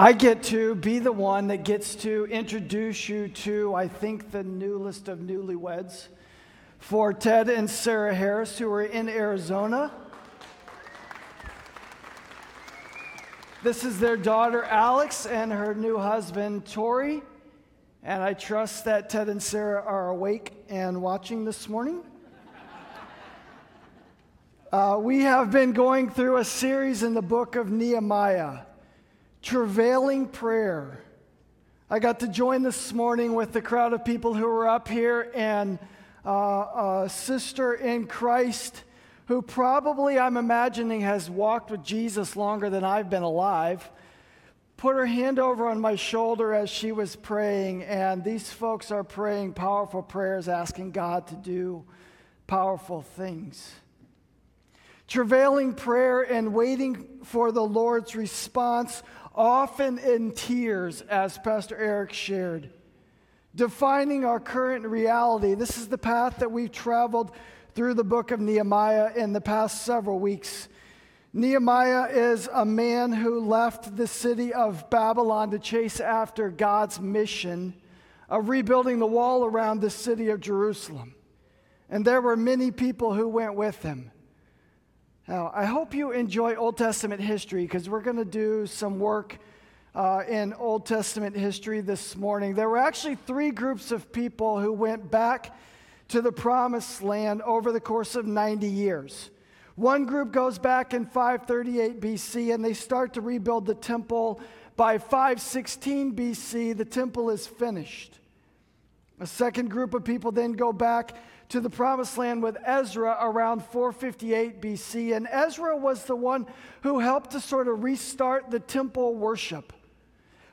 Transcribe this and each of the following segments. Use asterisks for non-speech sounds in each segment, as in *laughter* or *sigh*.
I get to be the one that gets to introduce you to, I think, the newest of newlyweds for Ted and Sarah Harris, who are in Arizona. This is their daughter, Alex, and her new husband, Tori. And I trust that Ted and Sarah are awake and watching this morning. Uh, we have been going through a series in the book of Nehemiah, Travailing Prayer. I got to join this morning with the crowd of people who were up here, and uh, a sister in Christ who probably, I'm imagining, has walked with Jesus longer than I've been alive, put her hand over on my shoulder as she was praying. And these folks are praying powerful prayers, asking God to do powerful things. Travailing prayer and waiting for the Lord's response, often in tears, as Pastor Eric shared. Defining our current reality. This is the path that we've traveled through the book of Nehemiah in the past several weeks. Nehemiah is a man who left the city of Babylon to chase after God's mission of rebuilding the wall around the city of Jerusalem. And there were many people who went with him. Now, I hope you enjoy Old Testament history because we're going to do some work uh, in Old Testament history this morning. There were actually three groups of people who went back to the promised land over the course of 90 years. One group goes back in 538 BC and they start to rebuild the temple. By 516 BC, the temple is finished. A second group of people then go back to the promised land with Ezra around 458 BC. And Ezra was the one who helped to sort of restart the temple worship,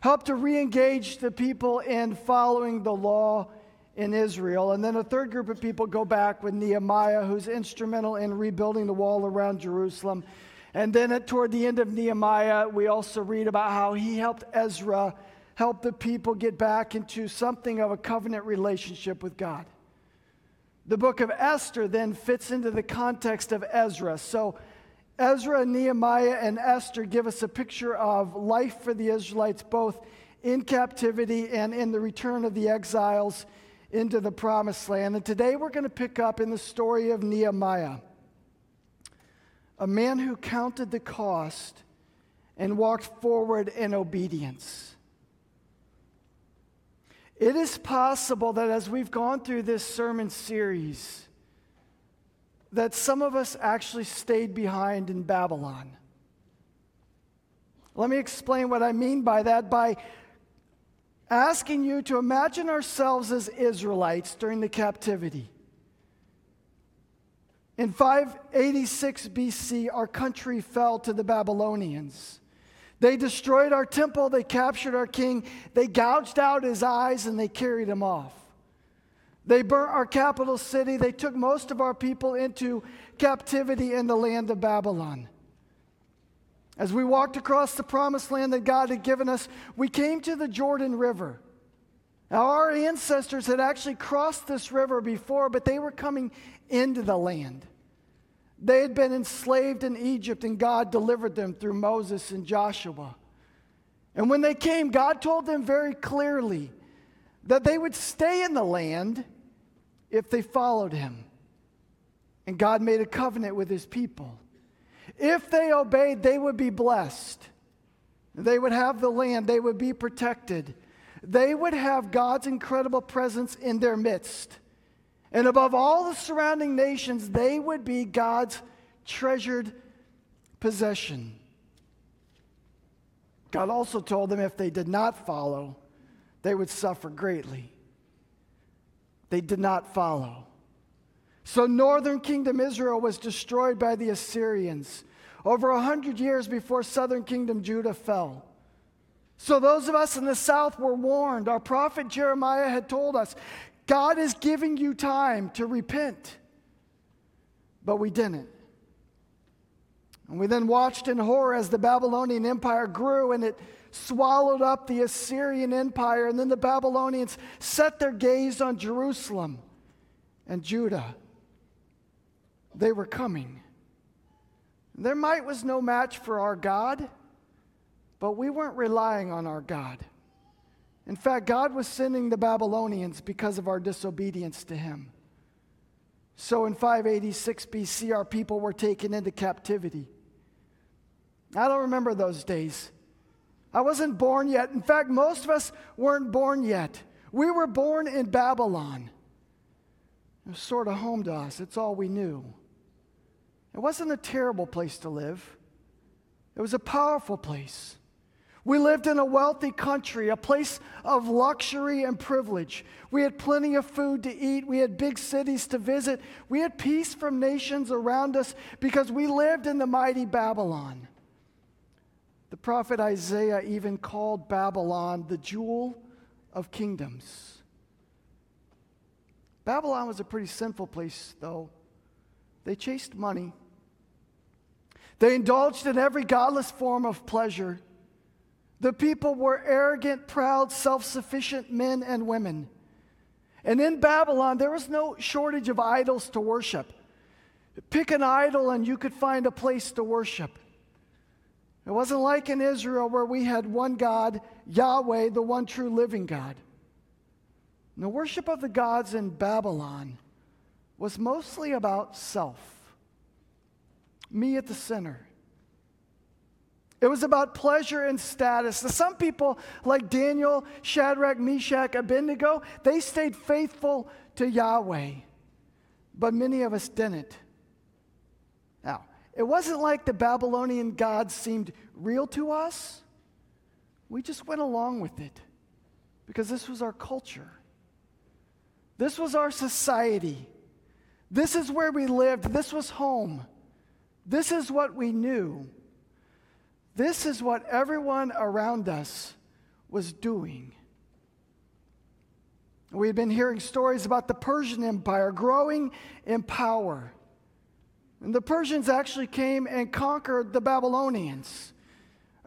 helped to re engage the people in following the law in Israel. And then a third group of people go back with Nehemiah, who's instrumental in rebuilding the wall around Jerusalem. And then at, toward the end of Nehemiah, we also read about how he helped Ezra help the people get back into something of a covenant relationship with God. The book of Esther then fits into the context of Ezra. So, Ezra, Nehemiah, and Esther give us a picture of life for the Israelites, both in captivity and in the return of the exiles into the promised land. And today we're going to pick up in the story of Nehemiah, a man who counted the cost and walked forward in obedience. It is possible that as we've gone through this sermon series, that some of us actually stayed behind in Babylon. Let me explain what I mean by that. By asking you to imagine ourselves as Israelites during the captivity. In 586 BC, our country fell to the Babylonians. They destroyed our temple, they captured our king, they gouged out his eyes, and they carried him off. They burnt our capital city, they took most of our people into captivity in the land of Babylon. As we walked across the promised land that God had given us, we came to the Jordan River. Now, our ancestors had actually crossed this river before, but they were coming into the land. They had been enslaved in Egypt, and God delivered them through Moses and Joshua. And when they came, God told them very clearly that they would stay in the land if they followed him. And God made a covenant with his people. If they obeyed, they would be blessed. They would have the land, they would be protected. They would have God's incredible presence in their midst. And above all the surrounding nations, they would be God's treasured possession. God also told them if they did not follow, they would suffer greatly. They did not follow. So, northern kingdom Israel was destroyed by the Assyrians over a hundred years before southern kingdom Judah fell. So, those of us in the south were warned. Our prophet Jeremiah had told us God is giving you time to repent. But we didn't. And we then watched in horror as the Babylonian Empire grew and it swallowed up the Assyrian Empire. And then the Babylonians set their gaze on Jerusalem and Judah they were coming. Their might was no match for our God, But we weren't relying on our God. In fact, God was sending the Babylonians because of our disobedience to Him. So in 586 BC, our people were taken into captivity. I don't remember those days. I wasn't born yet. In fact, most of us weren't born yet. We were born in Babylon. It was sort of home to us, it's all we knew. It wasn't a terrible place to live, it was a powerful place. We lived in a wealthy country, a place of luxury and privilege. We had plenty of food to eat. We had big cities to visit. We had peace from nations around us because we lived in the mighty Babylon. The prophet Isaiah even called Babylon the jewel of kingdoms. Babylon was a pretty sinful place, though. They chased money, they indulged in every godless form of pleasure. The people were arrogant, proud, self sufficient men and women. And in Babylon, there was no shortage of idols to worship. Pick an idol and you could find a place to worship. It wasn't like in Israel where we had one God, Yahweh, the one true living God. And the worship of the gods in Babylon was mostly about self, me at the center. It was about pleasure and status. Some people, like Daniel, Shadrach, Meshach, Abednego, they stayed faithful to Yahweh, but many of us didn't. Now, it wasn't like the Babylonian gods seemed real to us. We just went along with it because this was our culture. This was our society. This is where we lived. This was home. This is what we knew. This is what everyone around us was doing. We had been hearing stories about the Persian Empire growing in power. And the Persians actually came and conquered the Babylonians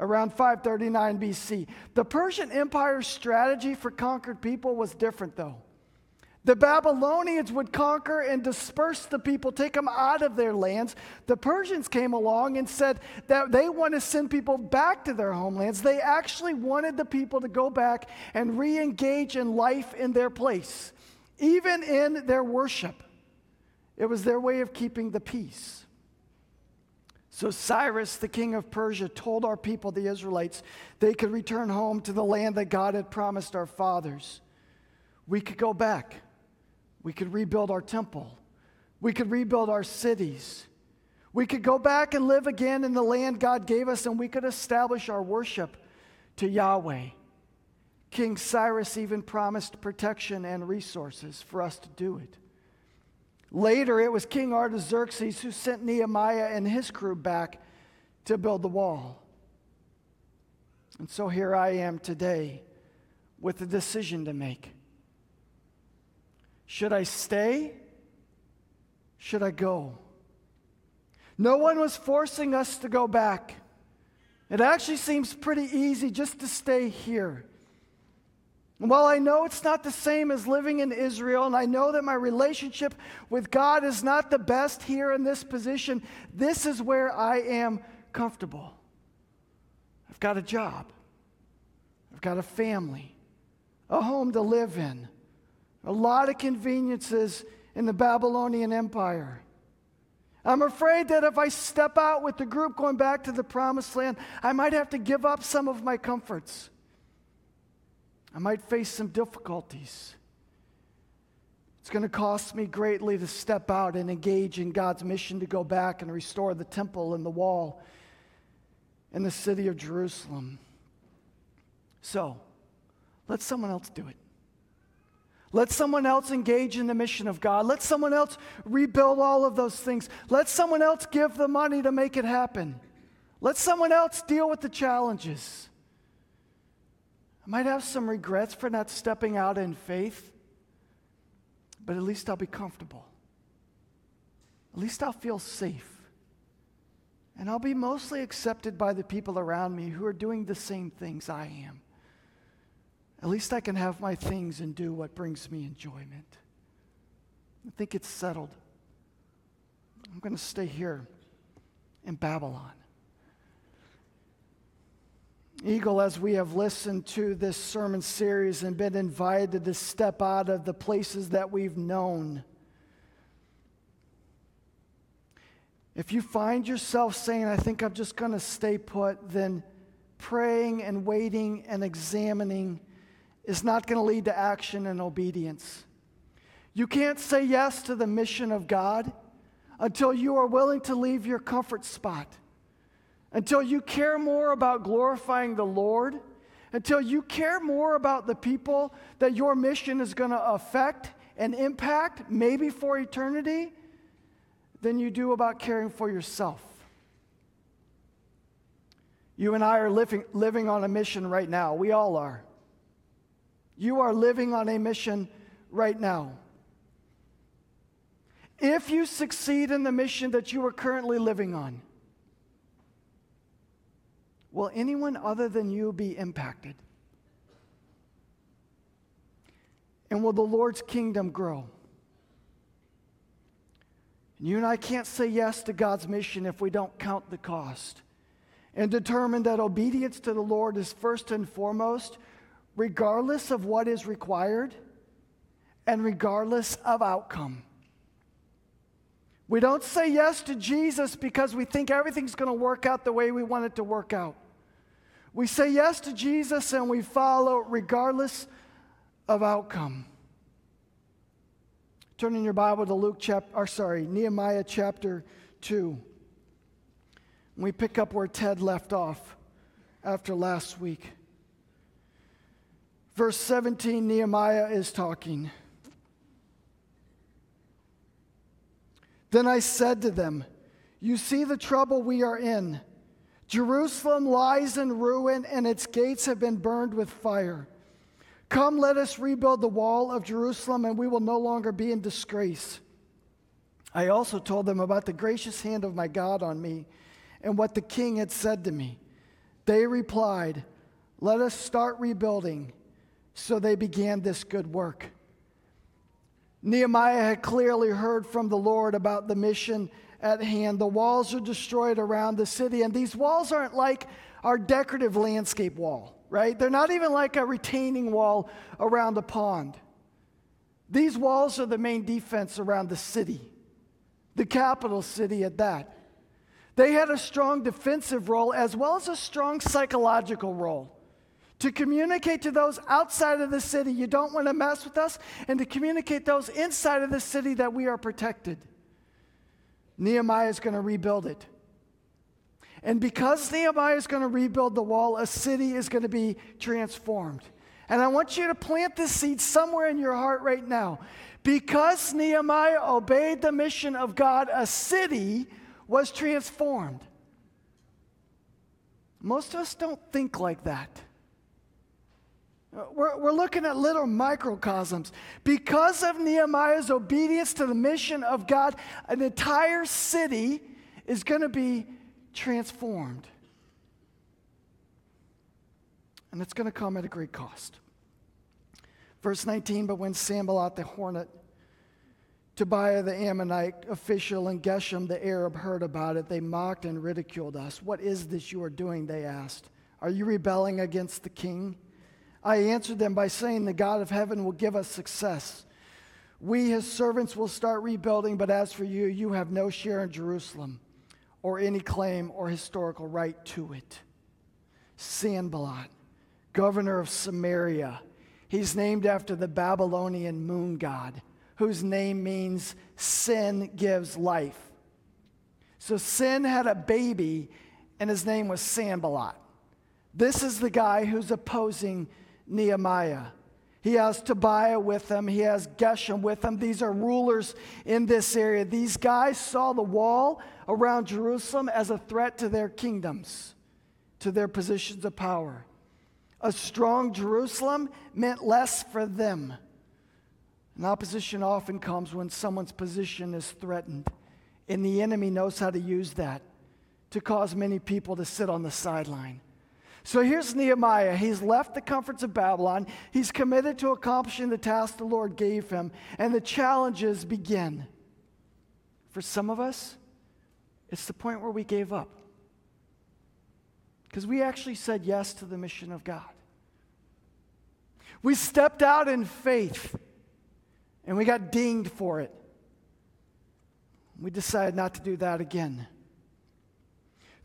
around 539 BC. The Persian Empire's strategy for conquered people was different, though. The Babylonians would conquer and disperse the people, take them out of their lands. The Persians came along and said that they want to send people back to their homelands. They actually wanted the people to go back and re engage in life in their place, even in their worship. It was their way of keeping the peace. So Cyrus, the king of Persia, told our people, the Israelites, they could return home to the land that God had promised our fathers. We could go back. We could rebuild our temple. We could rebuild our cities. We could go back and live again in the land God gave us, and we could establish our worship to Yahweh. King Cyrus even promised protection and resources for us to do it. Later, it was King Artaxerxes who sent Nehemiah and his crew back to build the wall. And so here I am today with a decision to make. Should I stay? Should I go? No one was forcing us to go back. It actually seems pretty easy just to stay here. And while I know it's not the same as living in Israel, and I know that my relationship with God is not the best here in this position, this is where I am comfortable. I've got a job, I've got a family, a home to live in, a lot of conveniences in the Babylonian Empire. I'm afraid that if I step out with the group going back to the promised land, I might have to give up some of my comforts. I might face some difficulties. It's going to cost me greatly to step out and engage in God's mission to go back and restore the temple and the wall in the city of Jerusalem. So, let someone else do it. Let someone else engage in the mission of God. Let someone else rebuild all of those things. Let someone else give the money to make it happen. Let someone else deal with the challenges. I might have some regrets for not stepping out in faith, but at least I'll be comfortable. At least I'll feel safe. And I'll be mostly accepted by the people around me who are doing the same things I am. At least I can have my things and do what brings me enjoyment. I think it's settled. I'm going to stay here in Babylon. Eagle, as we have listened to this sermon series and been invited to step out of the places that we've known, if you find yourself saying, I think I'm just going to stay put, then praying and waiting and examining is not going to lead to action and obedience. You can't say yes to the mission of God until you are willing to leave your comfort spot, until you care more about glorifying the Lord, until you care more about the people that your mission is going to affect and impact, maybe for eternity, than you do about caring for yourself. You and I are living, living on a mission right now. We all are. You are living on a mission right now. If you succeed in the mission that you are currently living on, will anyone other than you be impacted? And will the Lord's kingdom grow? You and I can't say yes to God's mission if we don't count the cost and determine that obedience to the Lord is first and foremost, regardless of what is required and regardless of outcome. We don't say yes to Jesus because we think everything's going to work out the way we want it to work out. We say yes to Jesus and we follow regardless of outcome. Turn in your Bible to Luke chapter, or sorry, Nehemiah chapter 2. We pick up where Ted left off after last week. Verse 17, Nehemiah is talking. Then I said to them, You see the trouble we are in. Jerusalem lies in ruin, and its gates have been burned with fire. Come, let us rebuild the wall of Jerusalem, and we will no longer be in disgrace. I also told them about the gracious hand of my God on me and what the king had said to me. They replied, Let us start rebuilding. So they began this good work. Nehemiah had clearly heard from the Lord about the mission at hand. The walls are destroyed around the city, and these walls aren't like our decorative landscape wall, right? They're not even like a retaining wall around a pond. These walls are the main defense around the city, the capital city at that. They had a strong defensive role as well as a strong psychological role to communicate to those outside of the city, you don't want to mess with us, and to communicate those inside of the city that we are protected. Nehemiah is going to rebuild it. And because Nehemiah is going to rebuild the wall, a city is going to be transformed. And I want you to plant this seed somewhere in your heart right now. Because Nehemiah obeyed the mission of God, a city was transformed. Most of us don't think like that. We're, we're looking at little microcosms. Because of Nehemiah's obedience to the mission of God, an entire city is going to be transformed. And it's going to come at a great cost. Verse 19 But when Sanballat the Horonite, Tobiah the Ammonite official, and Geshem the Arab heard about it, they mocked and ridiculed us. What is this you are doing? They asked. Are you rebelling against the king? I answered them by saying, The God of heaven will give us success. We, his servants, will start rebuilding, but as for you, you have no share in Jerusalem or any claim or historical right to it. Sanballat, governor of Samaria, he's named after the Babylonian moon god, whose name means sin gives life. So sin had a baby, and his name was Sanballat. This is the guy who's opposing Nehemiah. He has Tobiah with him. He has Geshem with him. These are rulers in this area. These guys saw the wall around Jerusalem as a threat to their kingdoms, to their positions of power. A strong Jerusalem meant less for them. And opposition often comes when someone's position is threatened. And the enemy knows how to use that to cause many people to sit on the sideline. So here's Nehemiah. He's left the comforts of Babylon. He's committed to accomplishing the task the Lord gave him, and the challenges begin. For some of us, it's the point where we gave up. Because we actually said yes to the mission of God. We stepped out in faith and we got dinged for it. We decided not to do that again.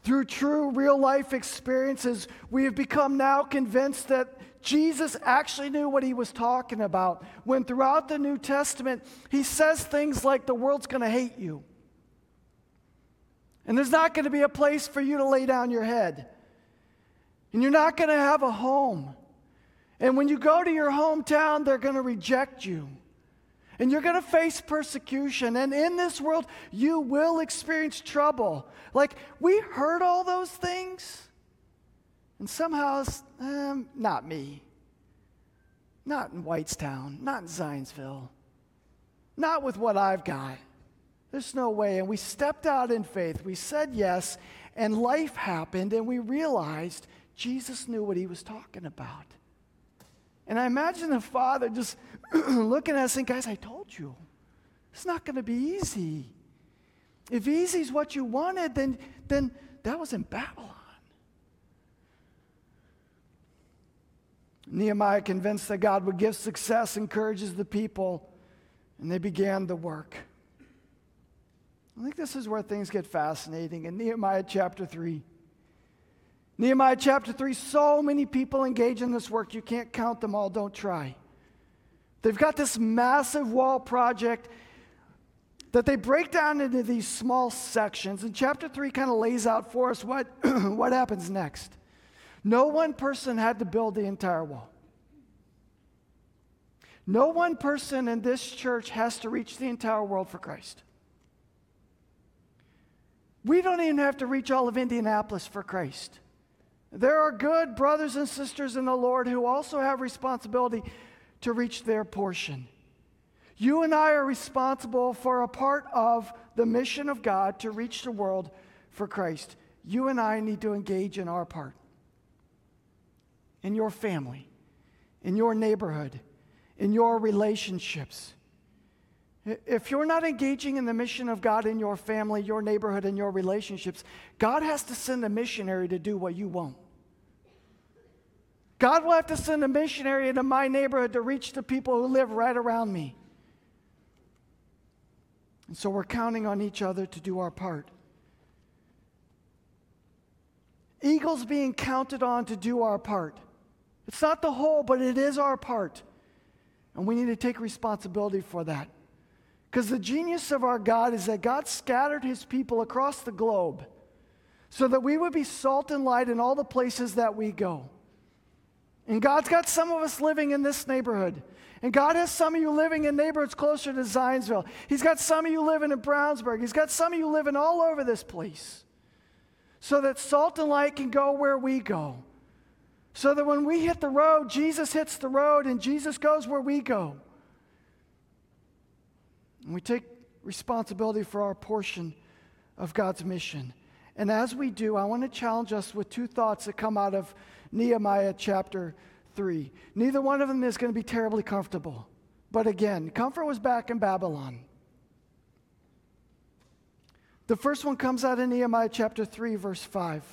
Through true real life experiences, we have become now convinced that Jesus actually knew what he was talking about when throughout the New Testament he says things like, The world's going to hate you. And there's not going to be a place for you to lay down your head. And you're not going to have a home. And when you go to your hometown, they're going to reject you. And you're going to face persecution. And in this world, you will experience trouble. Like, we heard all those things. And somehow, um, not me. Not in Whitestown. Not in Zionsville. Not with what I've got. There's no way. And we stepped out in faith. We said yes. And life happened. And we realized Jesus knew what he was talking about. And I imagine the father just *clears throat* looking at us saying, Guys, I told you, it's not going to be easy. If easy is what you wanted, then, then that was in Babylon. Nehemiah, convinced that God would give success, encourages the people, and they began the work. I think this is where things get fascinating. In Nehemiah chapter 3, Nehemiah chapter 3, so many people engage in this work, you can't count them all, don't try. They've got this massive wall project that they break down into these small sections. And chapter 3 kind of lays out for us what, *clears throat* what happens next. No one person had to build the entire wall. No one person in this church has to reach the entire world for Christ. We don't even have to reach all of Indianapolis for Christ. There are good brothers and sisters in the Lord who also have responsibility to reach their portion. You and I are responsible for a part of the mission of God to reach the world for Christ. You and I need to engage in our part. In your family, in your neighborhood, in your relationships. If you're not engaging in the mission of God in your family, your neighborhood, and your relationships, God has to send a missionary to do what you won't. God will have to send a missionary into my neighborhood to reach the people who live right around me. And so we're counting on each other to do our part. Eagles being counted on to do our part. It's not the whole, but it is our part. And we need to take responsibility for that. Because the genius of our God is that God scattered his people across the globe so that we would be salt and light in all the places that we go. And God's got some of us living in this neighborhood. And God has some of you living in neighborhoods closer to Zionsville. He's got some of you living in Brownsburg. He's got some of you living all over this place. So that salt and light can go where we go. So that when we hit the road, Jesus hits the road and Jesus goes where we go. And we take responsibility for our portion of God's mission. And as we do, I want to challenge us with two thoughts that come out of Nehemiah chapter 3. Neither one of them is going to be terribly comfortable. But again, comfort was back in Babylon. The first one comes out in Nehemiah chapter 3, verse 5.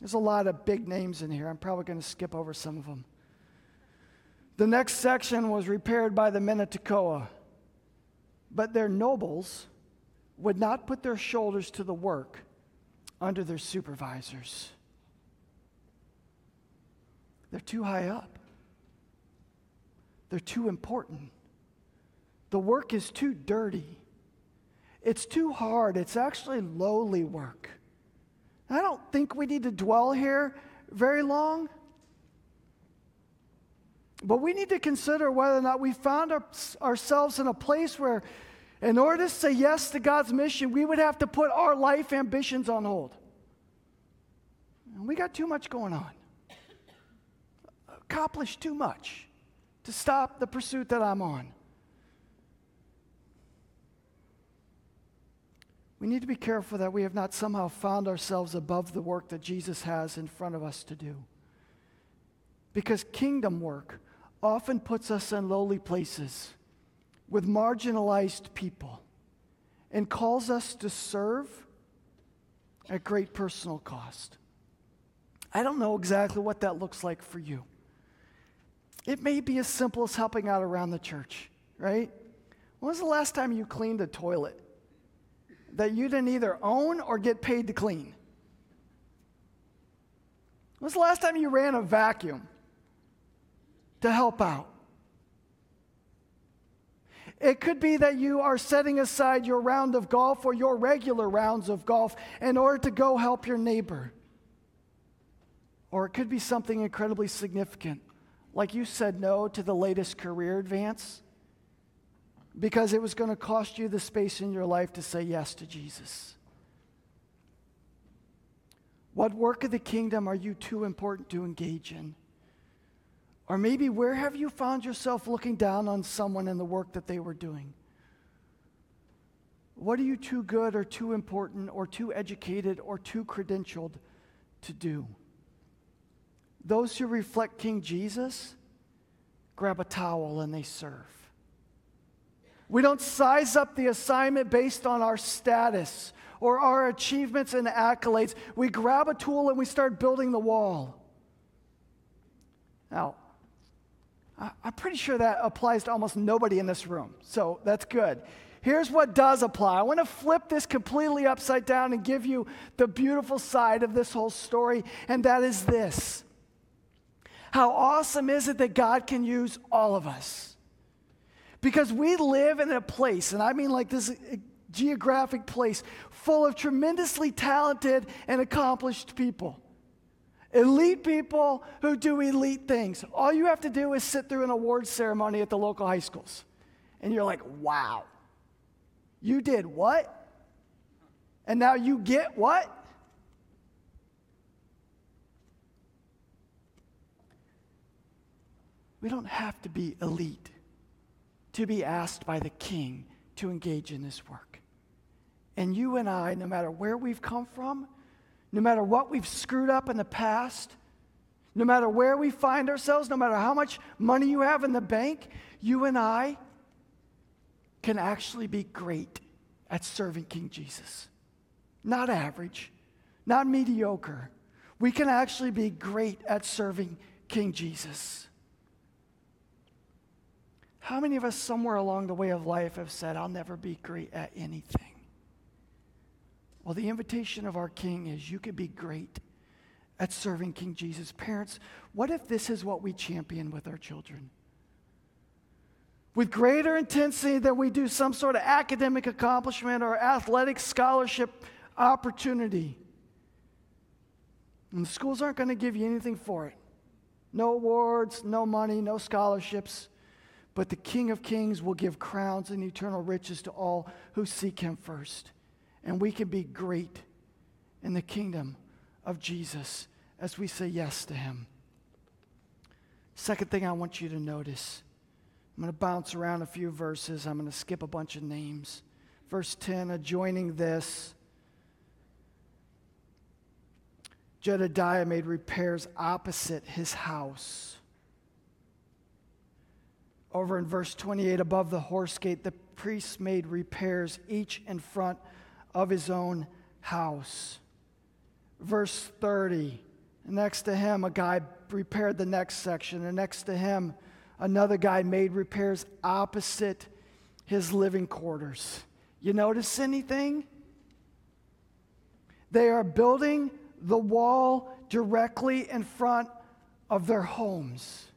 There's a lot of big names in here. I'm probably going to skip over some of them. The next section was repaired by the men of Tekoa, but their nobles would not put their shoulders to the work under their supervisors. They're too high up, they're too important. The work is too dirty. It's too hard. It's actually lowly work. I don't think we need to dwell here very long. But we need to consider whether or not we found our, ourselves in a place where, in order to say yes to God's mission, we would have to put our life ambitions on hold. And we got too much going on accomplished too much to stop the pursuit that I'm on. We need to be careful that we have not somehow found ourselves above the work that Jesus has in front of us to do. Because kingdom work often puts us in lowly places with marginalized people and calls us to serve at great personal cost. I don't know exactly what that looks like for you. It may be as simple as helping out around the church, right? When was the last time you cleaned a toilet that you didn't either own or get paid to clean? When was the last time you ran a vacuum to help out? It could be that you are setting aside your round of golf or your regular rounds of golf in order to go help your neighbor. Or it could be something incredibly significant, like you said no to the latest career advance because it was going to cost you the space in your life to say yes to Jesus. What work of the kingdom are you too important to engage in? Or maybe where have you found yourself looking down on someone in the work that they were doing? What are you too good or too important or too educated or too credentialed to do? Those who reflect King Jesus grab a towel and they serve. We don't size up the assignment based on our status or our achievements and accolades. We grab a tool and we start building the wall. Now, I'm pretty sure that applies to almost nobody in this room, so that's good. Here's what does apply. I want to flip this completely upside down and give you the beautiful side of this whole story, and that is this. How awesome is it that God can use all of us? Because we live in a place, and I mean like this uh, geographic place, full of tremendously talented and accomplished people. Elite people who do elite things. All you have to do is sit through an awards ceremony at the local high schools. And you're like, wow, you did what? And now you get what? We don't have to be elite to be asked by the king to engage in this work. And you and I, no matter where we've come from, no matter what we've screwed up in the past, no matter where we find ourselves, no matter how much money you have in the bank, you and I can actually be great at serving King Jesus. Not average, not mediocre. We can actually be great at serving King Jesus. How many of us, somewhere along the way of life, have said, I'll never be great at anything? Well, the invitation of our King is you can be great at serving King Jesus. Parents, what if this is what we champion with our children? With greater intensity than we do some sort of academic accomplishment or athletic scholarship opportunity. And the schools aren't going to give you anything for it. No awards, no money, no scholarships. But the King of Kings will give crowns and eternal riches to all who seek him first and we can be great in the kingdom of Jesus as we say yes to him. Second thing I want you to notice I'm going to bounce around a few verses, I'm going to skip a bunch of names. Verse 10, adjoining this, Jedediah made repairs opposite his house. Over in verse 28, above the horse gate, the priests made repairs, each in front of his own house. Verse 30 next to him, a guy repaired the next section, and next to him, another guy made repairs opposite his living quarters. You notice anything? They are building the wall directly in front of their homes,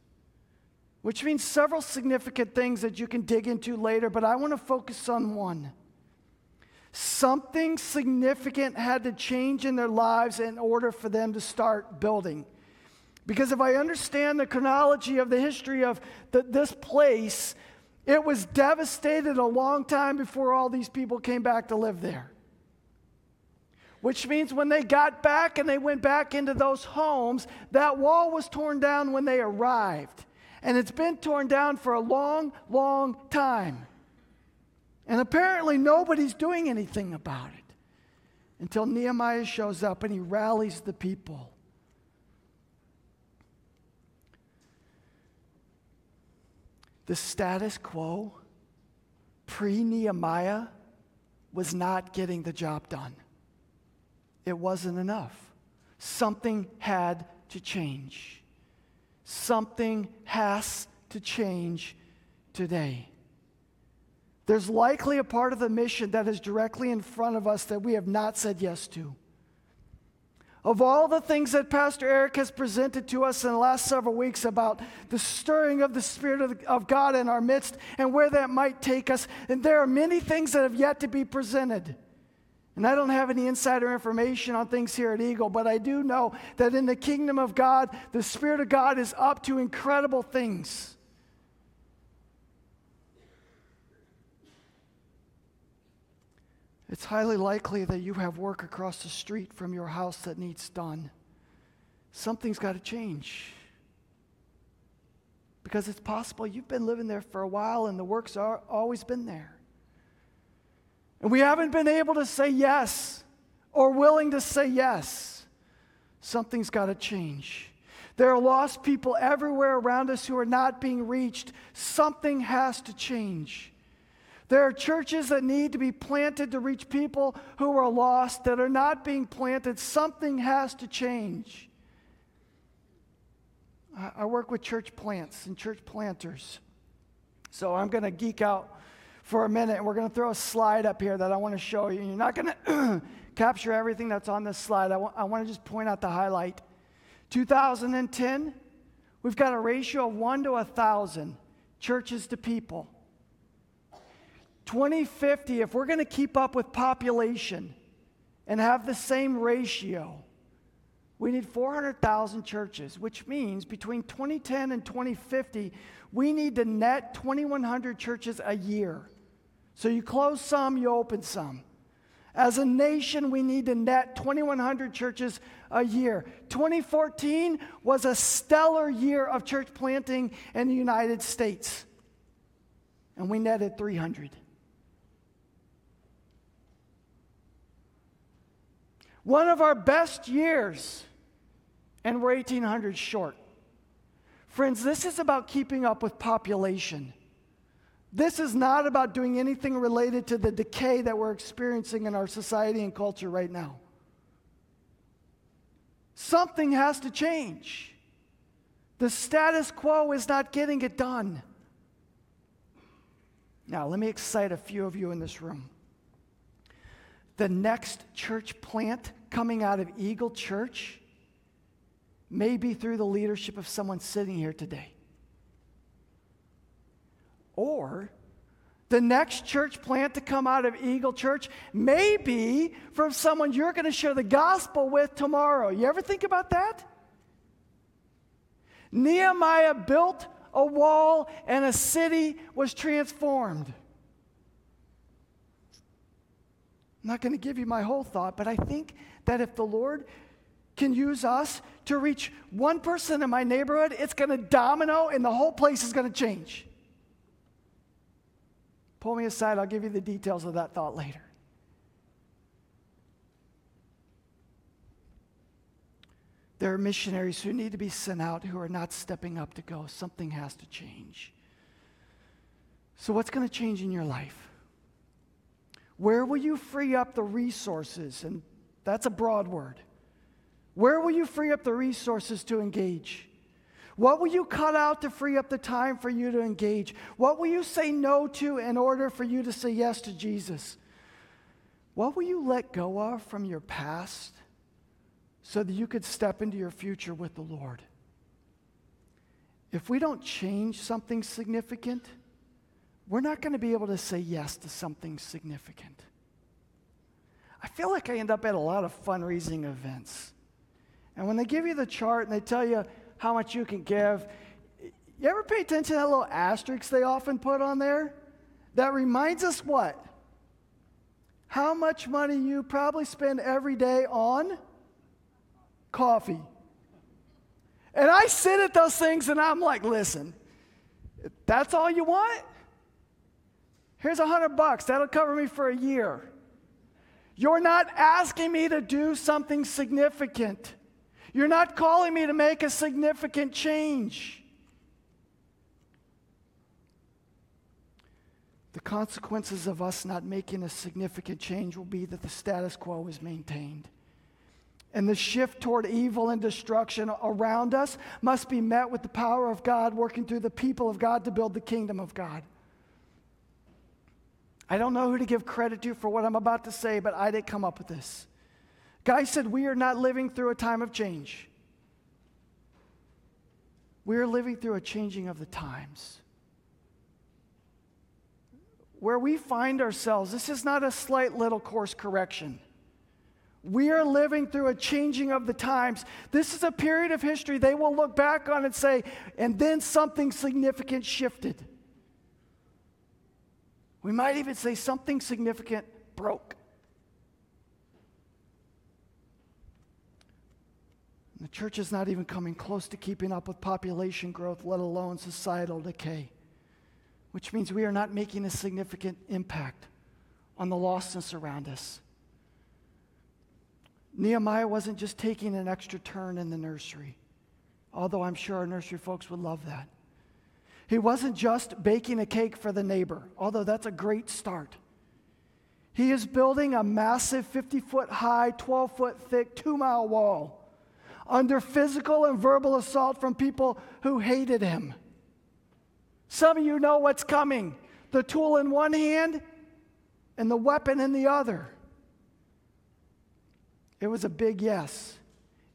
which means several significant things that you can dig into later, but I want to focus on one. Something significant had to change in their lives in order for them to start building. Because if I understand the chronology of the history of the, this place, it was devastated a long time before all these people came back to live there. Which means when they got back and they went back into those homes, that wall was torn down when they arrived. And it's been torn down for a long, long time. And apparently, nobody's doing anything about it until Nehemiah shows up and he rallies the people. The status quo pre Nehemiah was not getting the job done. It wasn't enough. something had to change. Something has to change today. There's likely a part of the mission that is directly in front of us that we have not said yes to. Of all the things that Pastor Eric has presented to us in the last several weeks about the stirring of the Spirit of, God in our midst and where that might take us, and there are many things that have yet to be presented. And I don't have any insider information on things here at Eagle, but I do know that in the kingdom of God, the Spirit of God is up to incredible things. it's highly likely that you have work across the street from your house that needs done. Something's got to change. Because it's possible you've been living there for a while and the work's always been there. And we haven't been able to say yes or willing to say yes. Something's got to change. There are lost people everywhere around us who are not being reached. Something has to change. There are churches that need to be planted to reach people who are lost that are not being planted. Something has to change. I work with church plants and church planters. So I'm going to geek out for a minute and we're going to throw a slide up here that I want to show you. You're not going to *clears throat* capture everything that's on this slide. I, w- I want to just point out the highlight. 2010, we've got a ratio of 1 to 1,000 churches to people. 2050, if we're going to keep up with population and have the same ratio, we need 400,000 churches, which means between 2010 and 2050, we need to net 2,100 churches a year. So you close some, you open some. As a nation, we need to net 2,100 churches a year. 2014 was a stellar year of church planting in the United States, and we netted 300. One of our best years, and we're 1,800 short. Friends, this is about keeping up with population. This is not about doing anything related to the decay that we're experiencing in our society and culture right now. Something has to change. The status quo is not getting it done. Now, let me excite a few of you in this room the next church plant coming out of Eagle Church may be through the leadership of someone sitting here today. Or the next church plant to come out of Eagle Church may be from someone you're going to share the gospel with tomorrow. You ever think about that? Nehemiah built a wall and a city was transformed. I'm not going to give you my whole thought, but I think that if the Lord can use us to reach one person in my neighborhood, it's going to domino and the whole place is going to change. Pull me aside, I'll give you the details of that thought later. There are missionaries who need to be sent out who are not stepping up to go. Something has to change. So, what's going to change in your life? Where will you free up the resources? And that's a broad word. Where will you free up the resources to engage? What will you cut out to free up the time for you to engage? What will you say no to in order for you to say yes to Jesus? What will you let go of from your past so that you could step into your future with the Lord? If we don't change something significant, we're not going to be able to say yes to something significant. I feel like I end up at a lot of fundraising events. And when they give you the chart and they tell you how much you can give, you ever pay attention to that little asterisk they often put on there? That reminds us what? How much money you probably spend every day on coffee. And I sit at those things and I'm like, listen, that's all you want? Here's a hundred bucks. That'll cover me for a year. You're not asking me to do something significant. You're not calling me to make a significant change. The consequences of us not making a significant change will be that the status quo is maintained. And the shift toward evil and destruction around us must be met with the power of God working through the people of God to build the kingdom of God. I don't know who to give credit to for what I'm about to say, but I didn't come up with this. Guy said, We are not living through a time of change. We are living through a changing of the times. Where we find ourselves, this is not a slight little course correction. We are living through a changing of the times. This is a period of history they will look back on and say, and then something significant shifted. We might even say something significant broke. The church is not even coming close to keeping up with population growth, let alone societal decay, which means we are not making a significant impact on the lostness around us. Nehemiah wasn't just taking an extra turn in the nursery, although I'm sure our nursery folks would love that. He wasn't just baking a cake for the neighbor, although that's a great start. He is building a massive 50 foot high, 12 foot thick, two mile wall under physical and verbal assault from people who hated him. Some of you know what's coming the tool in one hand and the weapon in the other. It was a big yes.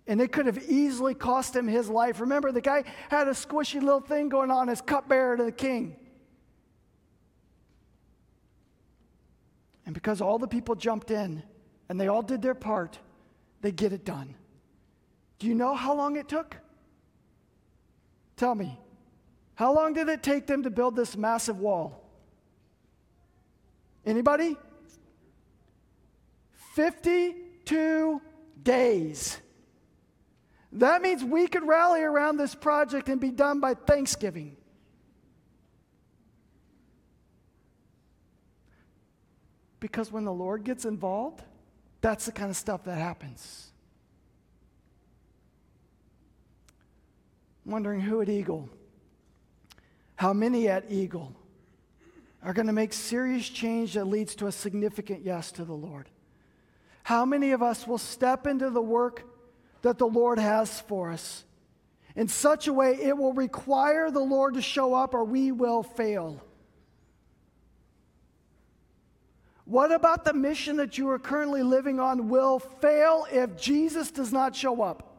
And it could have easily cost him his life. Remember, the guy had a squishy little thing going on as cupbearer to the king. And because all the people jumped in and they all did their part, they get it done. Do you know how long it took? Tell me. How long did it take them to build this massive wall? Anybody? 52 days. That means we could rally around this project and be done by Thanksgiving. Because when the Lord gets involved, that's the kind of stuff that happens. Wondering who at Eagle, how many at Eagle are going to make serious change that leads to a significant yes to the Lord? How many of us will step into the work that the Lord has for us in such a way it will require the Lord to show up or we will fail? What about the mission that you are currently living on will fail if Jesus does not show up?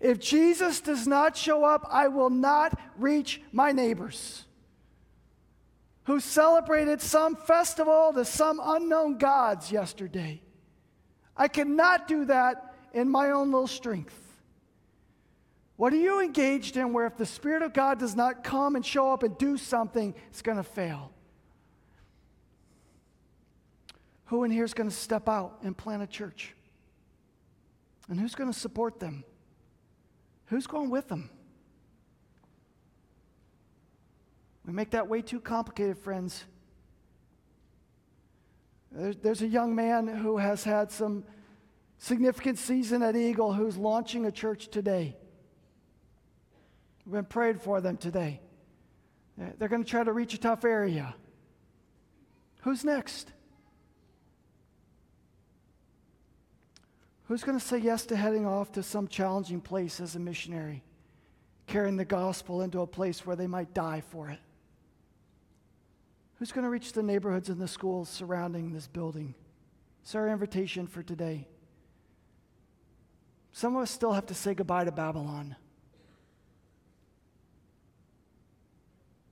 If Jesus does not show up, I will not reach my neighbors who celebrated some festival to some unknown gods yesterday. I cannot do that in my own little strength. What are you engaged in where if the Spirit of God does not come and show up and do something, it's going to fail? Who in here is going to step out and plant a church? And who's going to support them? Who's going with them? We make that way too complicated, friends. There's a young man who has had some significant season at Eagle who's launching a church today. We've been praying for them today. They're going to try to reach a tough area. Who's next? Who's going to say yes to heading off to some challenging place as a missionary, carrying the gospel into a place where they might die for it? Who's going to reach the neighborhoods and the schools surrounding this building? It's our invitation for today. Some of us still have to say goodbye to Babylon.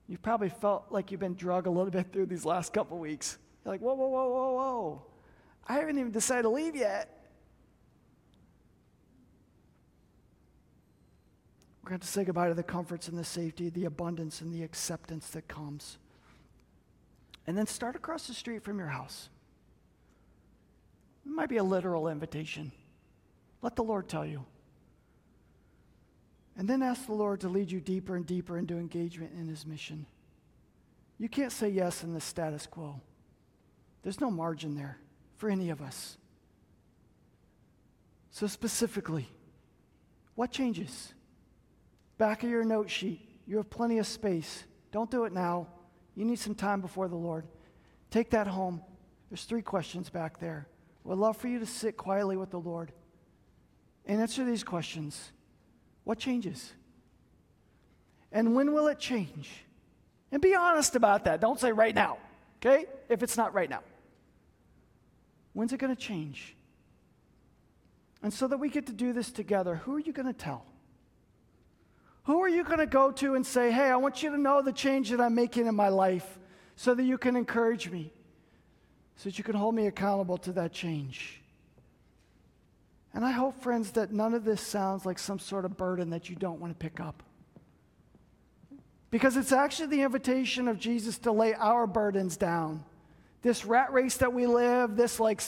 You've probably felt like you've been drug a little bit through these last couple weeks. You're like, whoa, whoa, whoa, whoa, whoa. I haven't even decided to leave yet. We're going to, to say goodbye to the comforts and the safety, the abundance and the acceptance that comes and then start across the street from your house. It might be a literal invitation. Let the Lord tell you. And then ask the Lord to lead you deeper and deeper into engagement in His mission. You can't say yes in the status quo, there's no margin there for any of us. So, specifically, what changes? Back of your note sheet, you have plenty of space. Don't do it now. You need some time before the Lord. Take that home. There's three questions back there. We'd love for you to sit quietly with the Lord and answer these questions What changes? And when will it change? And be honest about that. Don't say right now, okay? If it's not right now. When's it going to change? And so that we get to do this together, who are you going to tell? Who are you going to go to and say, hey, I want you to know the change that I'm making in my life so that you can encourage me, so that you can hold me accountable to that change? And I hope, friends, that none of this sounds like some sort of burden that you don't want to pick up. Because it's actually the invitation of Jesus to lay our burdens down. This rat race that we live, this like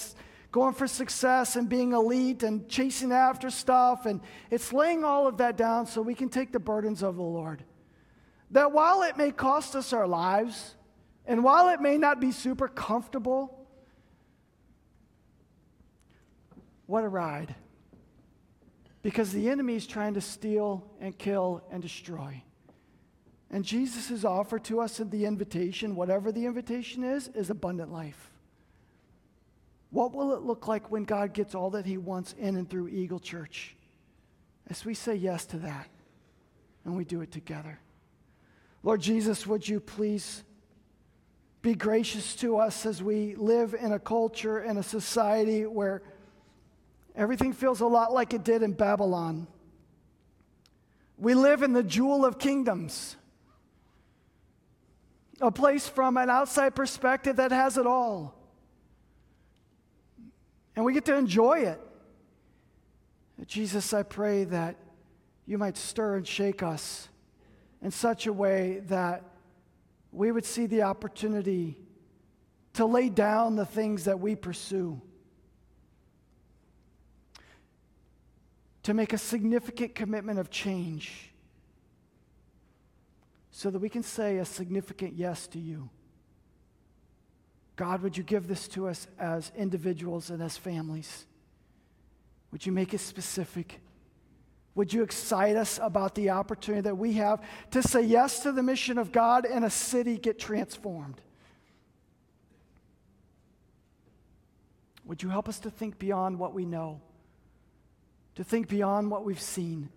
going for success and being elite and chasing after stuff, and it's laying all of that down so we can take the burdens of the Lord. That while it may cost us our lives, and while it may not be super comfortable, what a ride. Because the enemy is trying to steal and kill and destroy. And Jesus' offer to us in the invitation, whatever the invitation is, is abundant life. What will it look like when God gets all that He wants in and through Eagle Church? As we say yes to that and we do it together. Lord Jesus, would you please be gracious to us as we live in a culture and a society where everything feels a lot like it did in Babylon. We live in the jewel of kingdoms a place from an outside perspective that has it all. And we get to enjoy it. Jesus, I pray that you might stir and shake us in such a way that we would see the opportunity to lay down the things that we pursue, to make a significant commitment of change so that we can say a significant yes to you. God, would you give this to us as individuals and as families? Would you make it specific? Would you excite us about the opportunity that we have to say yes to the mission of God and a city get transformed? Would you help us to think beyond what we know, to think beyond what we've seen?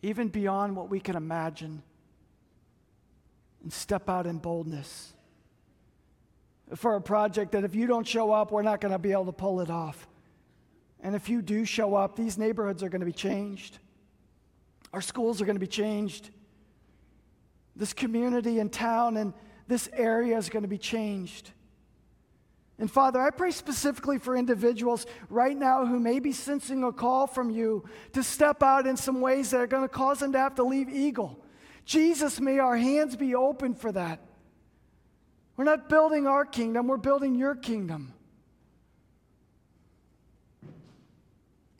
even beyond what we can imagine, and step out in boldness for a project that if you don't show up, we're not going to be able to pull it off. And if you do show up, these neighborhoods are going to be changed. Our schools are going to be changed. This community and town and this area is going to be changed. And Father, I pray specifically for individuals right now who may be sensing a call from you to step out in some ways that are going to cause them to have to leave Eagle. Jesus, may our hands be open for that. We're not building our kingdom, we're building your kingdom.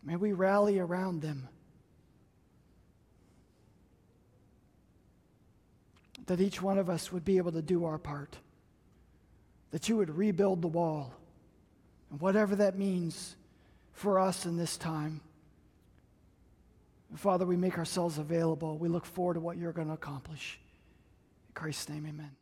May we rally around them. That each one of us would be able to do our part that you would rebuild the wall. And whatever that means for us in this time. Father, we make ourselves available. We look forward to what you're going to accomplish. In Christ's name, amen.